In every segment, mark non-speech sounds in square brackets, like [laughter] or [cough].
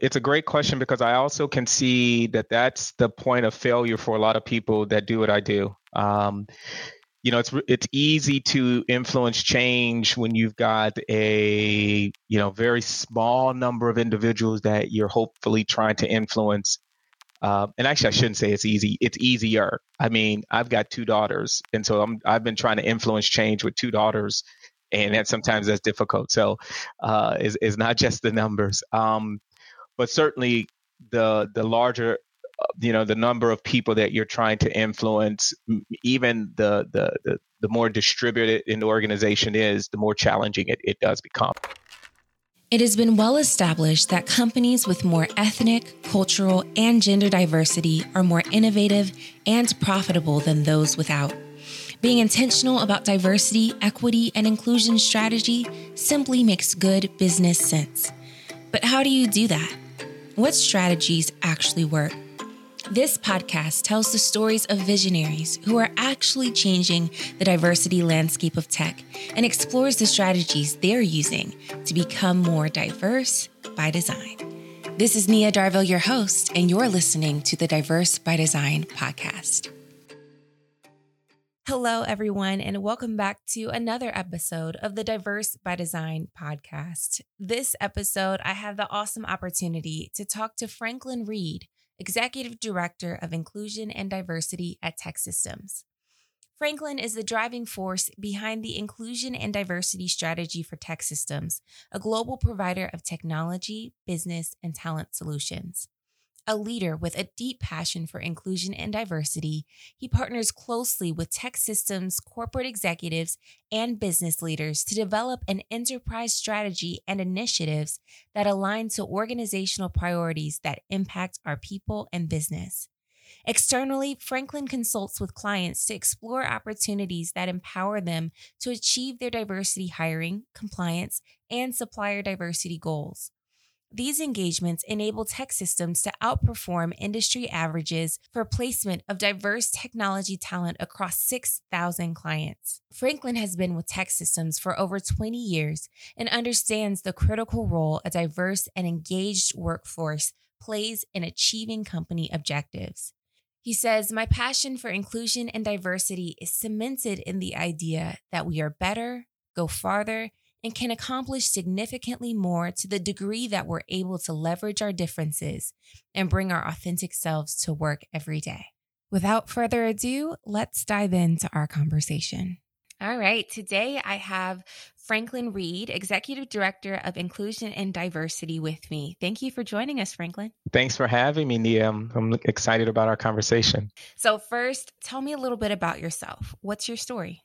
It's a great question because I also can see that that's the point of failure for a lot of people that do what I do. Um, you know, it's it's easy to influence change when you've got a you know very small number of individuals that you're hopefully trying to influence. Uh, and actually, I shouldn't say it's easy. It's easier. I mean, I've got two daughters, and so I'm I've been trying to influence change with two daughters, and that sometimes that's difficult. So, uh, is is not just the numbers. Um, but certainly the the larger uh, you know the number of people that you're trying to influence even the the the, the more distributed an organization is the more challenging it, it does become it has been well established that companies with more ethnic, cultural, and gender diversity are more innovative and profitable than those without. Being intentional about diversity, equity, and inclusion strategy simply makes good business sense. But how do you do that? What strategies actually work? This podcast tells the stories of visionaries who are actually changing the diversity landscape of tech and explores the strategies they're using to become more diverse by design. This is Nia Darville, your host, and you're listening to the Diverse by Design podcast. Hello, everyone, and welcome back to another episode of the Diverse by Design podcast. This episode, I have the awesome opportunity to talk to Franklin Reed, Executive Director of Inclusion and Diversity at TEKsystems. Franklin is the driving force behind the inclusion and diversity strategy for TEKsystems, a global provider of technology, business, and talent solutions. A leader with a deep passion for inclusion and diversity, he partners closely with TEKsystems, corporate executives and business leaders to develop an enterprise strategy and initiatives that align to organizational priorities that impact our people and business. Externally, Franklin consults with clients to explore opportunities that empower them to achieve their diversity hiring, compliance, and supplier diversity goals. These engagements enable TEKsystems to outperform industry averages for placement of diverse technology talent across 6,000 clients. Franklin has been with TEKsystems for over 20 years and understands the critical role a diverse and engaged workforce plays in achieving company objectives. He says, My passion for inclusion and diversity is cemented in the idea that we are better, go farther, and can accomplish significantly more to the degree that we're able to leverage our differences and bring our authentic selves to work every day. Without further ado, let's dive into our conversation. All right, today I have Franklin Reed, Executive Director of Inclusion and Diversity, with me. Thank you for joining us, Franklin. Thanks for having me, Nia. I'm, I'm excited about our conversation. So, first, tell me a little bit about yourself. What's your story?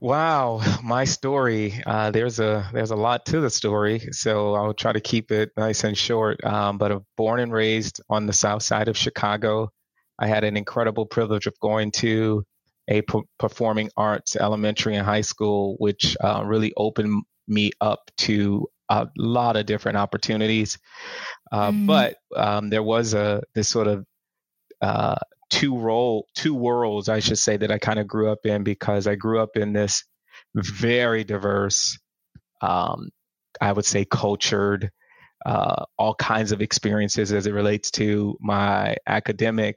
Wow, my story. Uh, there's a there's a lot to the story, so I'll try to keep it nice and short. Um, but I'm born and raised on the south side of Chicago. I had an incredible privilege of going to a performing arts elementary and high school, which uh, really opened me up to a lot of different opportunities. Uh, mm. But um, there was a this sort of uh, two role two worlds i should say that i kind of grew up in because i grew up in this very diverse um, i would say cultured uh, all kinds of experiences as it relates to my academic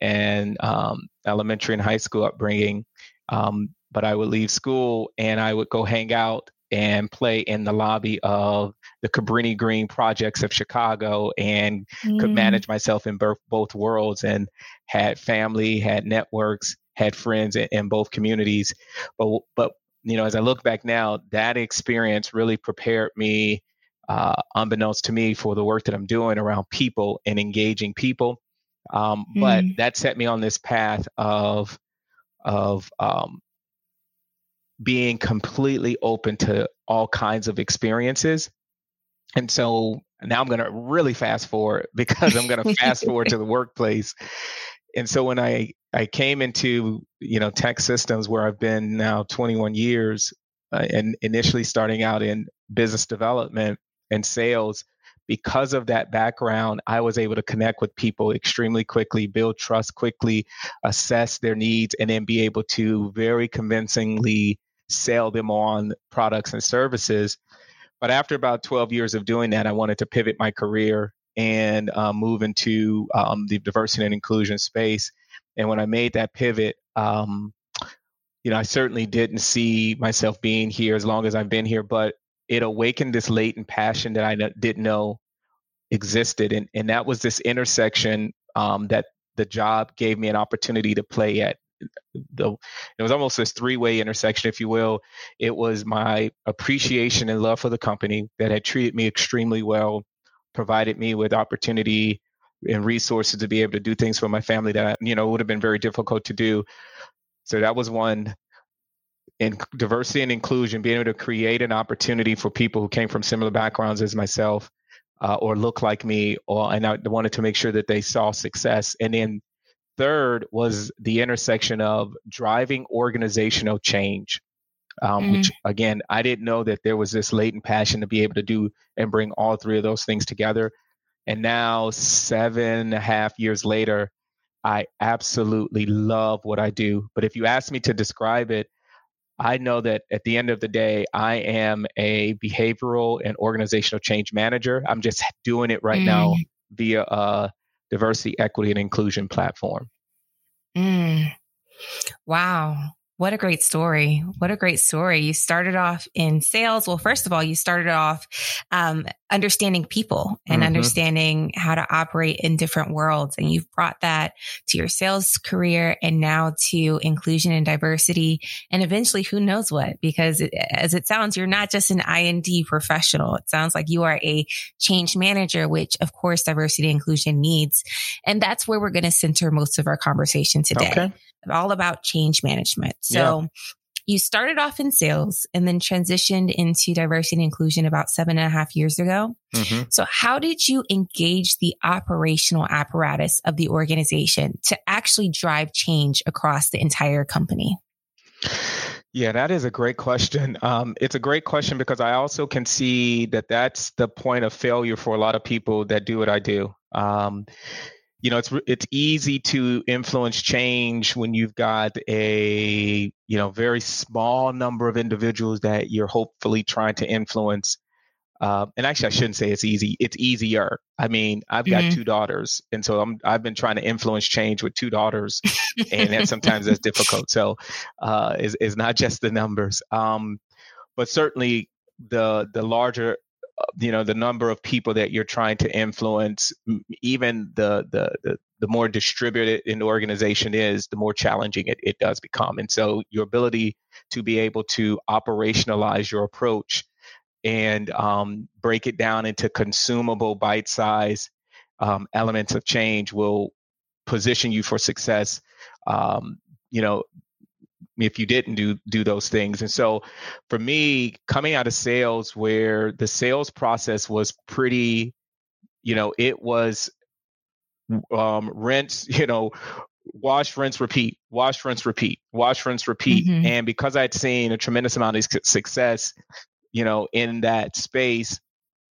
and um, elementary and high school upbringing. Um, but i would leave school and i would go hang out and play in the lobby of the Cabrini Green projects of Chicago and mm. could manage myself in both, both worlds and had family, had networks, had friends in, in both communities. But, but, you know, as I look back now, that experience really prepared me, uh, unbeknownst to me, for the work that I'm doing around people and engaging people. Um, mm. But that set me on this path of, of um, being completely open to all kinds of experiences. And so now I'm going to really fast forward [laughs] because I'm going to fast forward to the [laughs] workplace. And so when I, I came into, you know, TEKsystems where I've been now 21 years uh, and initially starting out in business development and sales, because of that background, I was able to connect with people extremely quickly, build trust quickly, assess their needs, and then be able to very convincingly sell them on products and services. but after about 12 years of doing that, I wanted to pivot my career and uh, move into um, the diversity and inclusion space. And when I made that pivot, um, you know, I certainly didn't see myself being here as long as I've been here, but it awakened this latent passion that I didn't know existed. And, and that was this intersection um, that the job gave me an opportunity to play at. The, it was almost this three-way intersection, if you will. It was my appreciation and love for the company that had treated me extremely well, provided me with opportunity and resources to be able to do things for my family that you know would have been very difficult to do. So that was one. In diversity and inclusion, being able to create an opportunity for people who came from similar backgrounds as myself uh, or look like me, or and I wanted to make sure that they saw success. And then third was the intersection of driving organizational change, um, mm. which again I didn't know that there was this latent passion to be able to do and bring all three of those things together. And now, seven and a half years later, I absolutely love what I do. But if you ask me to describe it, I know that at the end of the day, I am a behavioral and organizational change manager. I'm just doing it right mm. now via a diversity, equity, and inclusion platform. Mm. Wow. What a great story. What a great story. You started off in sales. Well, first of all, you started off um, understanding people and mm-hmm. understanding how to operate in different worlds. And you've brought that to your sales career and now to inclusion and diversity. And eventually, who knows what? Because it, as it sounds, you're not just an I&D professional. It sounds like you are a change manager, which of course diversity and inclusion needs. And that's where we're going to center most of our conversation today. Okay all about change management. So yeah. you started off in sales and then transitioned into diversity and inclusion about seven and a half years ago. Mm-hmm. So how did you engage the operational apparatus of the organization to actually drive change across the entire company? Yeah, that is a great question. [laughs] Um, it's a great question because I also can see that that's the point of failure for a lot of people that do what I do. Um, you know it's it's easy to influence change when you've got a you know very small number of individuals that you're hopefully trying to influence. Uh, and actually i shouldn't say it's easy it's easier. I mean i've got mm-hmm. two daughters and so i'm i've been trying to influence change with two daughters and that [laughs] sometimes that's difficult. So uh is is not just the numbers. Um but certainly the the larger you know the number of people that you're trying to influence even the the the, the more distributed an organization is the more challenging it, it does become. And so your ability to be able to operationalize your approach and um, break it down into consumable bite size um, elements of change will position you for success um, you know if you didn't do do those things. And so for me, coming out of sales where the sales process was pretty, you know, it was um rinse, [laughs] you know, wash, rinse, repeat, wash, rinse, repeat, wash, rinse, repeat. Mm-hmm. And because I'd seen a tremendous amount of success, you know, in that space,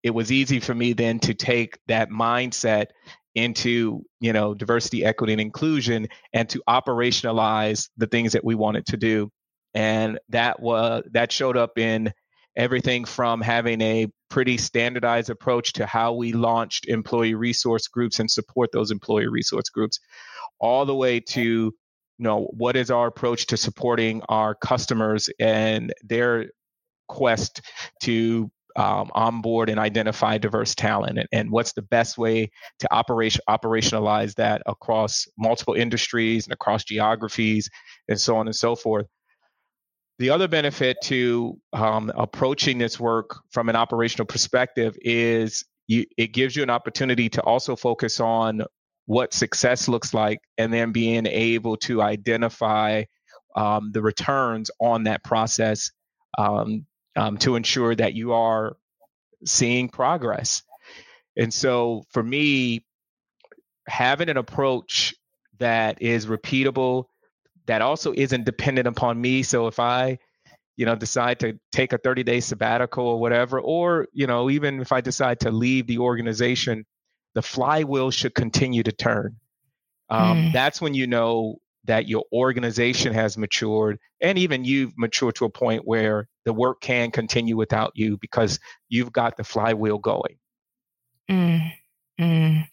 it was easy for me then to take that mindset into you know diversity equity and inclusion and to operationalize the things that we wanted to do. And that was that showed up in everything from having a pretty standardized approach to how we launched employee resource groups and support those employee resource groups all the way to you know what is our approach to supporting our customers and their quest to um, onboard and identify diverse talent and, and what's the best way to operation, operationalize that across multiple industries and across geographies and so on and so forth. The other benefit to um, approaching this work from an operational perspective is you, it gives you an opportunity to also focus on what success looks like and then being able to identify um, the returns on that process um, um, to ensure that you are seeing progress. And so for me, having an approach that is repeatable, that also isn't dependent upon me. So if I, you know, decide to take a 30 day sabbatical or whatever, or, you know, even if I decide to leave the organization, the flywheel should continue to turn. Um, mm. That's when you know that your organization has matured and even you've matured to a point where the work can continue without you because you've got the flywheel going. Mm, mm.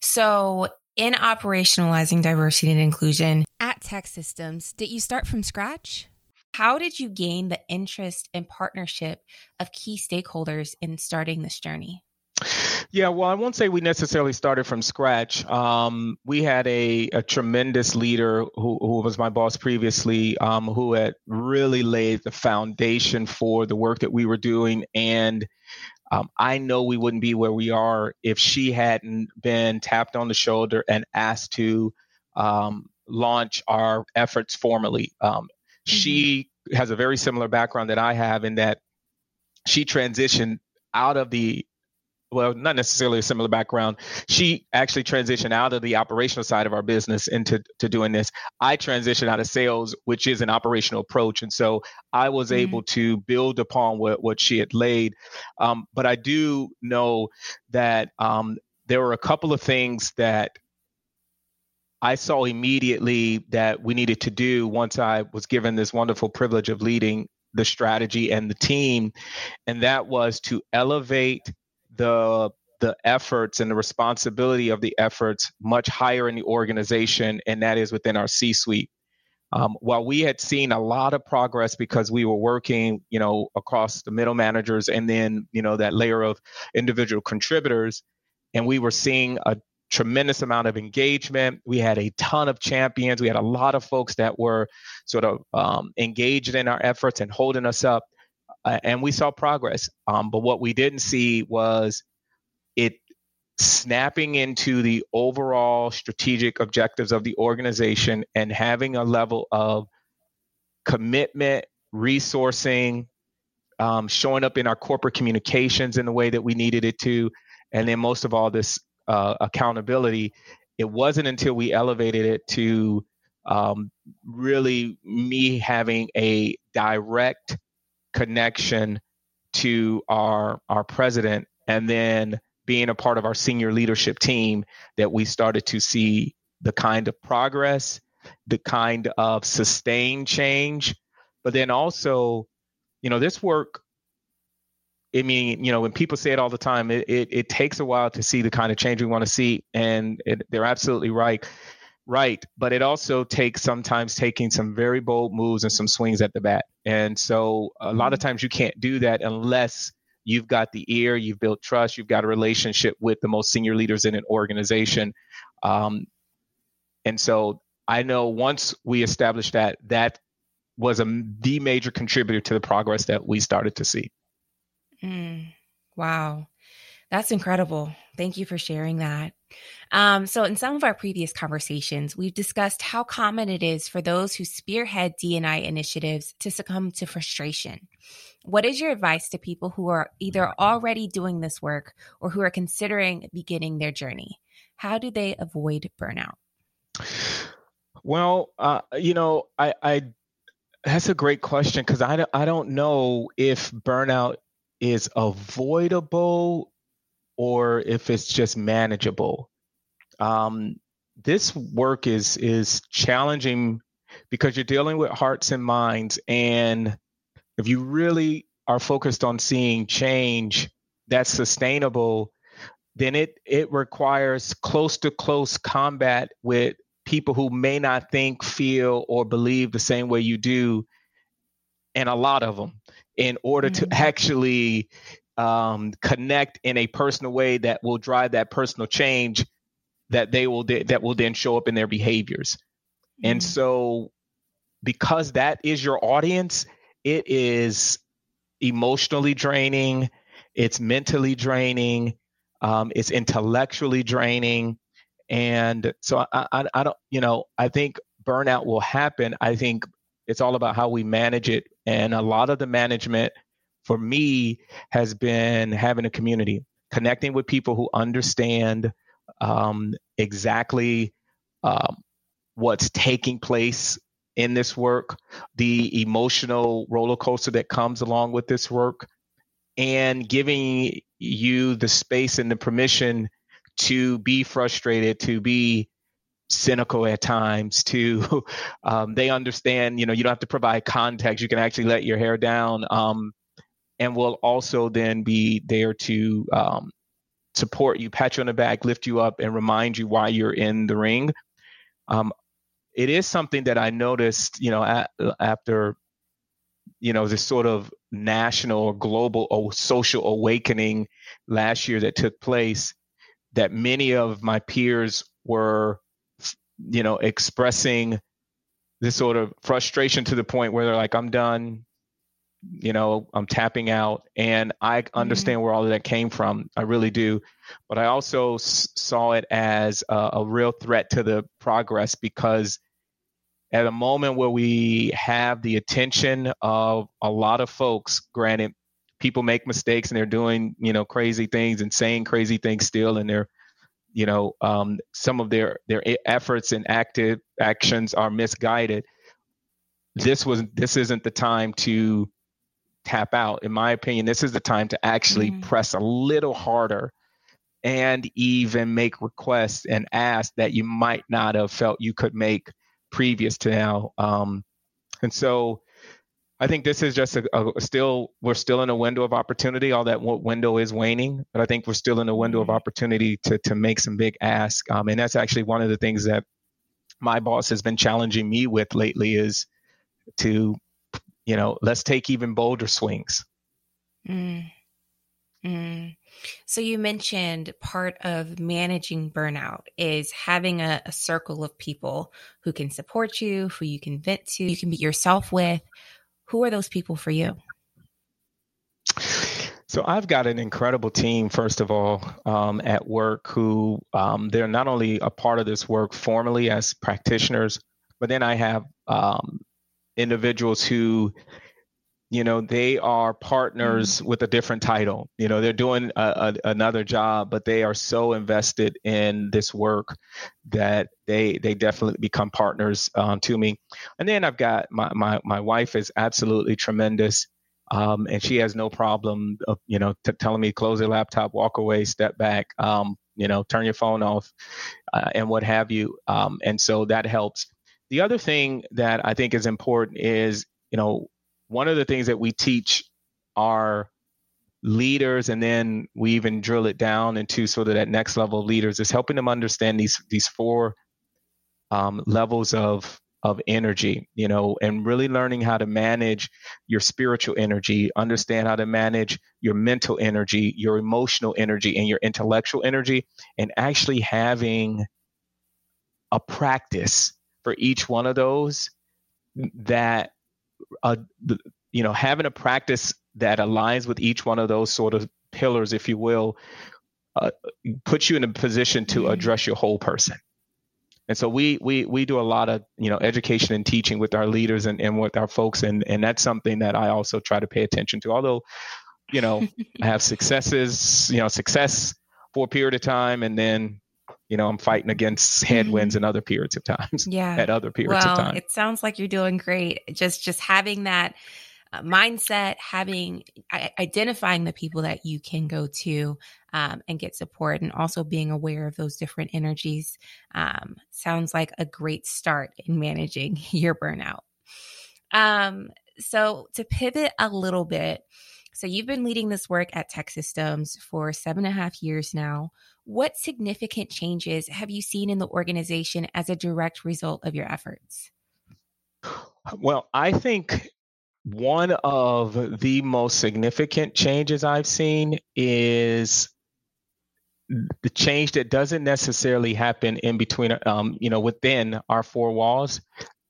So, in operationalizing diversity and inclusion at TEKsystems, did you start from scratch? How did you gain the interest and partnership of key stakeholders in starting this journey? Yeah, well, I won't say we necessarily started from scratch. Um, we had a, a tremendous leader who, who, was my boss previously, um, who had really laid the foundation for the work that we were doing. And um, I know we wouldn't be where we are if she hadn't been tapped on the shoulder and asked to um, launch our efforts formally. Um, mm-hmm. She has a very similar background that I have in that she transitioned out of the well, not necessarily a similar background. She actually transitioned out of the operational side of our business into to doing this. I transitioned out of sales, which is an operational approach, and so I was mm-hmm. able to build upon what what she had laid. Um, but I do know that um, there were a couple of things that I saw immediately that we needed to do once I was given this wonderful privilege of leading the strategy and the team, and that was to elevate the the efforts and the responsibility of the efforts much higher in the organization, and that is within our C-suite. Um, while we had seen a lot of progress because we were working, you know, across the middle managers and then, you know, that layer of individual contributors, and we were seeing a tremendous amount of engagement. We had a ton of champions. We had a lot of folks that were sort of um, engaged in our efforts and holding us up uh, and we saw progress. Um, but what we didn't see was it snapping into the overall strategic objectives of the organization and having a level of commitment, resourcing, um, showing up in our corporate communications in the way that we needed it to, and then most of all, this uh, accountability. It wasn't until we elevated it to um, really me having a direct connection to our our president and then being a part of our senior leadership team that we started to see the kind of progress the kind of sustained change but then also you know this work I mean, you know, when people say it all the time, it, it, it takes a while to see the kind of change we want to see. And it, they're absolutely right right but it also takes sometimes taking some very bold moves and some swings at the bat. And so a lot of mm-hmm. times you can't do that unless you've got the ear you've built trust you've got a relationship with the most senior leaders in an organization. Um, and so i know once we established that that was a the major contributor to the progress that we started to see. Mm, wow. That's incredible. Thank you for sharing that um, so, in some of our previous conversations, we've discussed how common it is for those who spearhead D&I initiatives to succumb to frustration. What is your advice to people who are either already doing this work or who are considering beginning their journey? How do they avoid burnout? Well, uh, you know, I, I that's a great question because I, I don't know if burnout is avoidable or if it's just manageable um, this work is is challenging because you're dealing with hearts and minds, and if you really are focused on seeing change that's sustainable, then it it requires close to close combat with people who may not think, feel, or believe the same way you do, and a lot of them, in order mm-hmm. to actually um, connect in a personal way that will drive that personal change that they will that will then show up in their behaviors. Mm-hmm. And so because that is your audience, it is emotionally draining, it's mentally draining, um, it's intellectually draining. And so I, I, I don't, you know, I think burnout will happen. I think it's all about how we manage it. And a lot of the management for me has been having a community, connecting with people who understand um, exactly um, what's taking place in this work, the emotional roller coaster that comes along with this work, and giving you the space and the permission to be frustrated, to be cynical at times to [laughs] um, they understand you know you don't have to provide context. You can actually let your hair down um, and will also then be there to um, support you pat you on the back lift you up and remind you why you're in the ring. Um, it is something that i noticed you know at, after you know this sort of national or global or social awakening last year that took place that many of my peers were you know, expressing this sort of frustration to the point where they're like, I'm done, you know, I'm tapping out. And I mm-hmm. understand mm-hmm. where all of that came from. I really do. But I also s- saw it as a, a real threat to the progress because at a moment where we have the attention of a lot of folks, granted, people make mistakes and they're doing, you know, crazy things and saying crazy things still, and they're you know um, some of their their efforts and active actions are misguided this was this isn't the time to tap out in my opinion this is the time to actually mm-hmm. press a little harder and even make requests and ask that you might not have felt you could make previous to now um, and so I think this is just a, a, still we're still in a window of opportunity. All that window is waning, but I think we're still in a window of mm-hmm. opportunity to to make some big ask. Um, and that's actually one of the things that my boss has been challenging me with lately is to, you know, let's take even bolder swings. Mm. Mm. So you mentioned part of managing burnout is having a, a, circle of people who can support you, who you can vent to, you can be yourself with. Who are those people for you? So I've got an incredible team, first of all, um, at work who um, they're not only a part of this work formally as practitioners, but then I have um, individuals who you know they are partners mm-hmm. with a different title. You know they're doing a, a, another job but they are so invested in this work that they they definitely become partners um, to me. And then i've got my my, my wife is absolutely tremendous um, and she has no problem of, you know t- telling me close your laptop walk away step back um, you know turn your phone off uh, and what have you um, and so that helps the other thing that i think is important is you know one of the things that we teach our leaders and then we even drill it down into sort of that next level of leaders is helping them understand these these four um, levels of of energy you know and really learning how to manage your spiritual energy understand how to manage your mental energy your emotional energy and your intellectual energy and actually having a practice for each one of those that a you know having a practice that aligns with each one of those sort of pillars, if you will, uh, puts you in a position to mm-hmm. address your whole person. And so we we we do a lot of you know education and teaching with our leaders and, and with our folks, and and that's something that I also try to pay attention to. Although, you know, [laughs] I have successes, you know, success for a period of time, and then you know, I'm fighting against headwinds mm-hmm. in other periods of times. [laughs] Yeah. At other periods well, of time. It sounds like you're doing great. Just just having that uh, mindset, having identifying the people that you can go to um, and get support, and also being aware of those different energies um, sounds like a great start in managing [laughs] your burnout. Um, so to pivot a little bit, so you've been leading this work at TEKsystems for seven and a half years now. What significant changes have you seen in the organization as a direct result of your efforts? Well, I think one of the most significant changes I've seen is the change that doesn't necessarily happen in between, um, you know, within our four walls.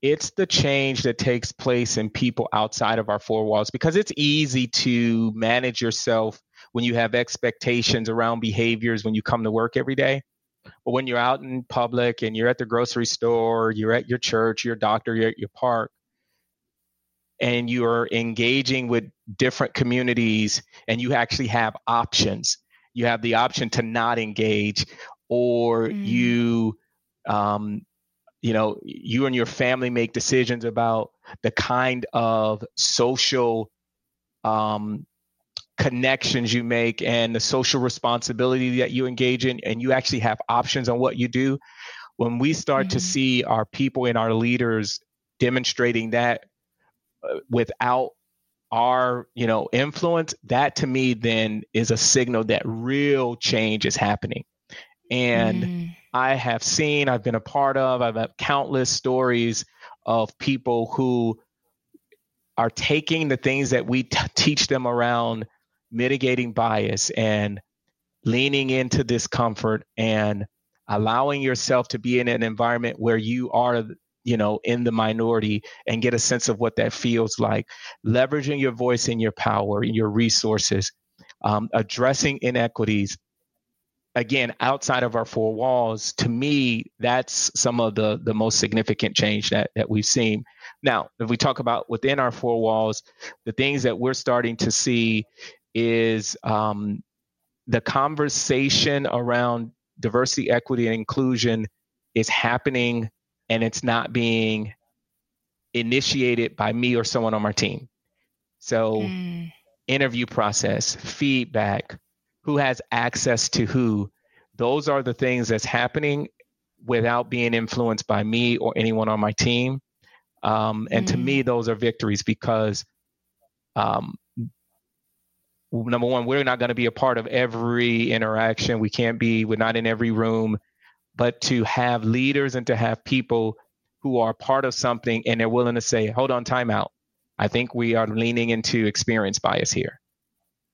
It's the change that takes place in people outside of our four walls because it's easy to manage yourself when you have expectations around behaviors when you come to work every day. But when you're out in public and you're at the grocery store, you're at your church, your doctor, you're at your park, and you're engaging with different communities and you actually have options. You have the option to not engage, or mm. you, um, you know, you and your family make decisions about the kind of social um, connections you make and the social responsibility that you engage in and you actually have options on what you do when we start mm-hmm. to see our people and our leaders demonstrating that uh, without our you know influence that to me then is a signal that real change is happening and mm. i have seen i've been a part of i've had countless stories of people who are taking the things that we t- teach them around mitigating bias and leaning into discomfort and allowing yourself to be in an environment where you are you know in the minority and get a sense of what that feels like leveraging your voice and your power and your resources um, addressing inequities again outside of our four walls to me that's some of the the most significant change that that we've seen now if we talk about within our four walls the things that we're starting to see is um, the conversation around diversity equity and inclusion is happening and it's not being initiated by me or someone on my team. So, mm. interview process, feedback, who has access to who, those are the things that's happening without being influenced by me or anyone on my team. Um, and mm. to me, mm. those are victories because, um, number one, we're not going to be a part of every interaction. We can't be, we're not in every room but to have leaders and to have people who are part of something and they're willing to say, hold on, time out. I think we are leaning into experience bias here.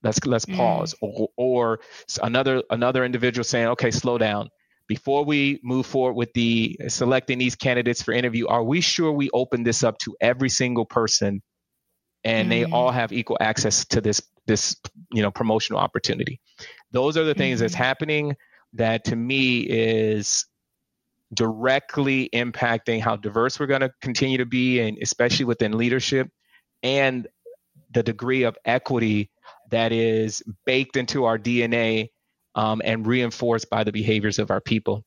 Let's let's mm. pause. Or, or another another individual saying, okay, slow down. Before we move forward with the selecting these candidates for interview, are we sure we open this up to every single person and mm. they all have equal access to this this you know promotional opportunity? Those are the things mm. that's happening that to me is directly impacting how diverse we're going to continue to be, and especially within leadership, and the degree of equity that is baked into our DNA um, and reinforced by the behaviors of our people.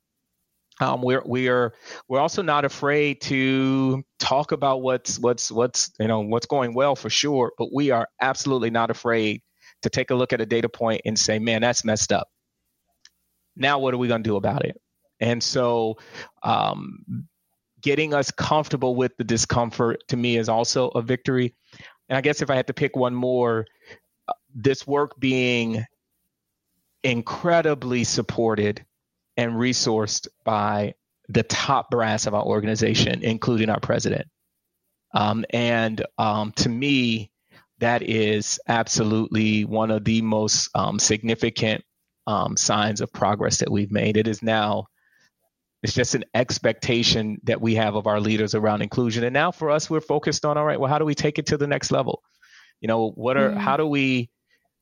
Um, we're we are we're also not afraid to talk about what's what's what's you know what's going well for sure, but we are absolutely not afraid to take a look at a data point and say, man, that's messed up. Now, what are we going to do about it? And so, um, getting us comfortable with the discomfort to me is also a victory. And I guess if I had to pick one more, this work being incredibly supported and resourced by the top brass of our organization, including our president. Um, and um, to me, that is absolutely one of the most um, significant um, signs of progress that we've made. It is now, it's just an expectation that we have of our leaders around inclusion. And now for us, we're focused on all right, well, how do we take it to the next level? You know, what are, mm. how do we,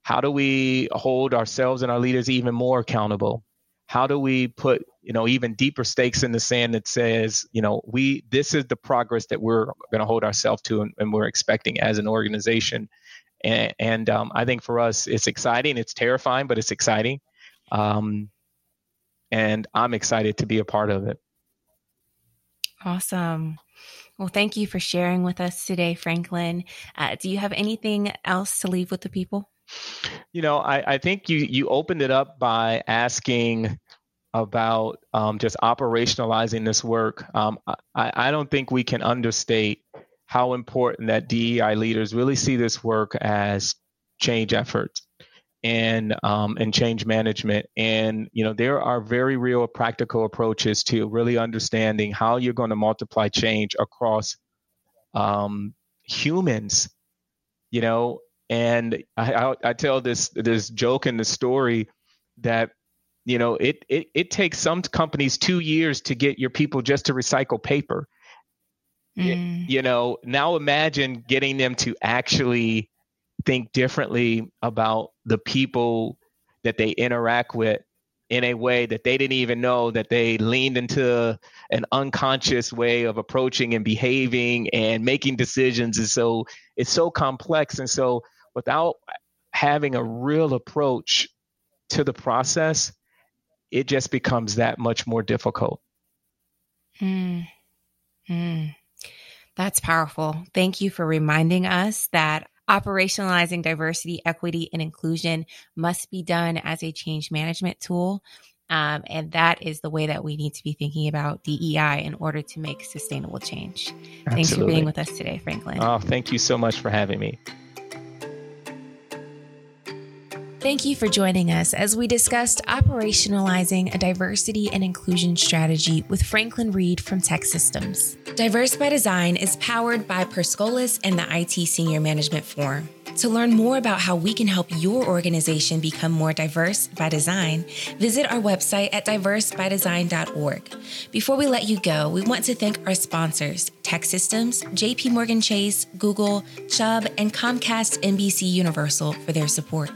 how do we hold ourselves and our leaders even more accountable? How do we put, you know, even deeper stakes in the sand that says, you know, we, this is the progress that we're going to hold ourselves to and, and we're expecting as an organization. And, and um, I think for us, it's exciting. It's terrifying, but it's exciting. Um, and I'm excited to be a part of it. Awesome. Well, thank you for sharing with us today, Franklin. Uh, do you have anything else to leave with the people? You know, I, I think you you opened it up by asking about um, just operationalizing this work. Um, I, I don't think we can understate how important that DEI leaders really see this work as change efforts and um, and change management. And you know, there are very real practical approaches to really understanding how you're going to multiply change across um, humans. You know, and I, I, I tell this this joke in the story that you know it, it it takes some companies two years to get your people just to recycle paper. Mm. You know, now imagine getting them to actually think differently about the people that they interact with in a way that they didn't even know that they leaned into an unconscious way of approaching and behaving and making decisions and so it's so complex and so without having a real approach to the process it just becomes that much more difficult mm. Mm. That's powerful. Thank you for reminding us that Operationalizing diversity, equity, and inclusion must be done as a change management tool. Um, and that is the way that we need to be thinking about DEI in order to make sustainable change. Absolutely. Thanks for being with us today, Franklin. Oh, thank you so much for having me. Thank you for joining us as we discussed operationalizing a diversity and inclusion strategy with Franklin Reed from TEKsystems. Diverse by Design is powered by Perscolis and the IT Senior Management Forum. To learn more about how we can help your organization become more diverse by design, visit our website at diversebydesign.org. Before we let you go, we want to thank our sponsors, TEKsystems, JP Morgan Chase, Google, Chubb, and Comcast NBC Universal for their support.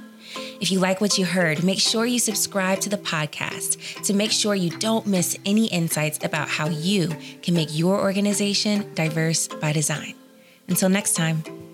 If you like what you heard, make sure you subscribe to the podcast to make sure you don't miss any insights about how you can make your organization diverse by design. Until next time.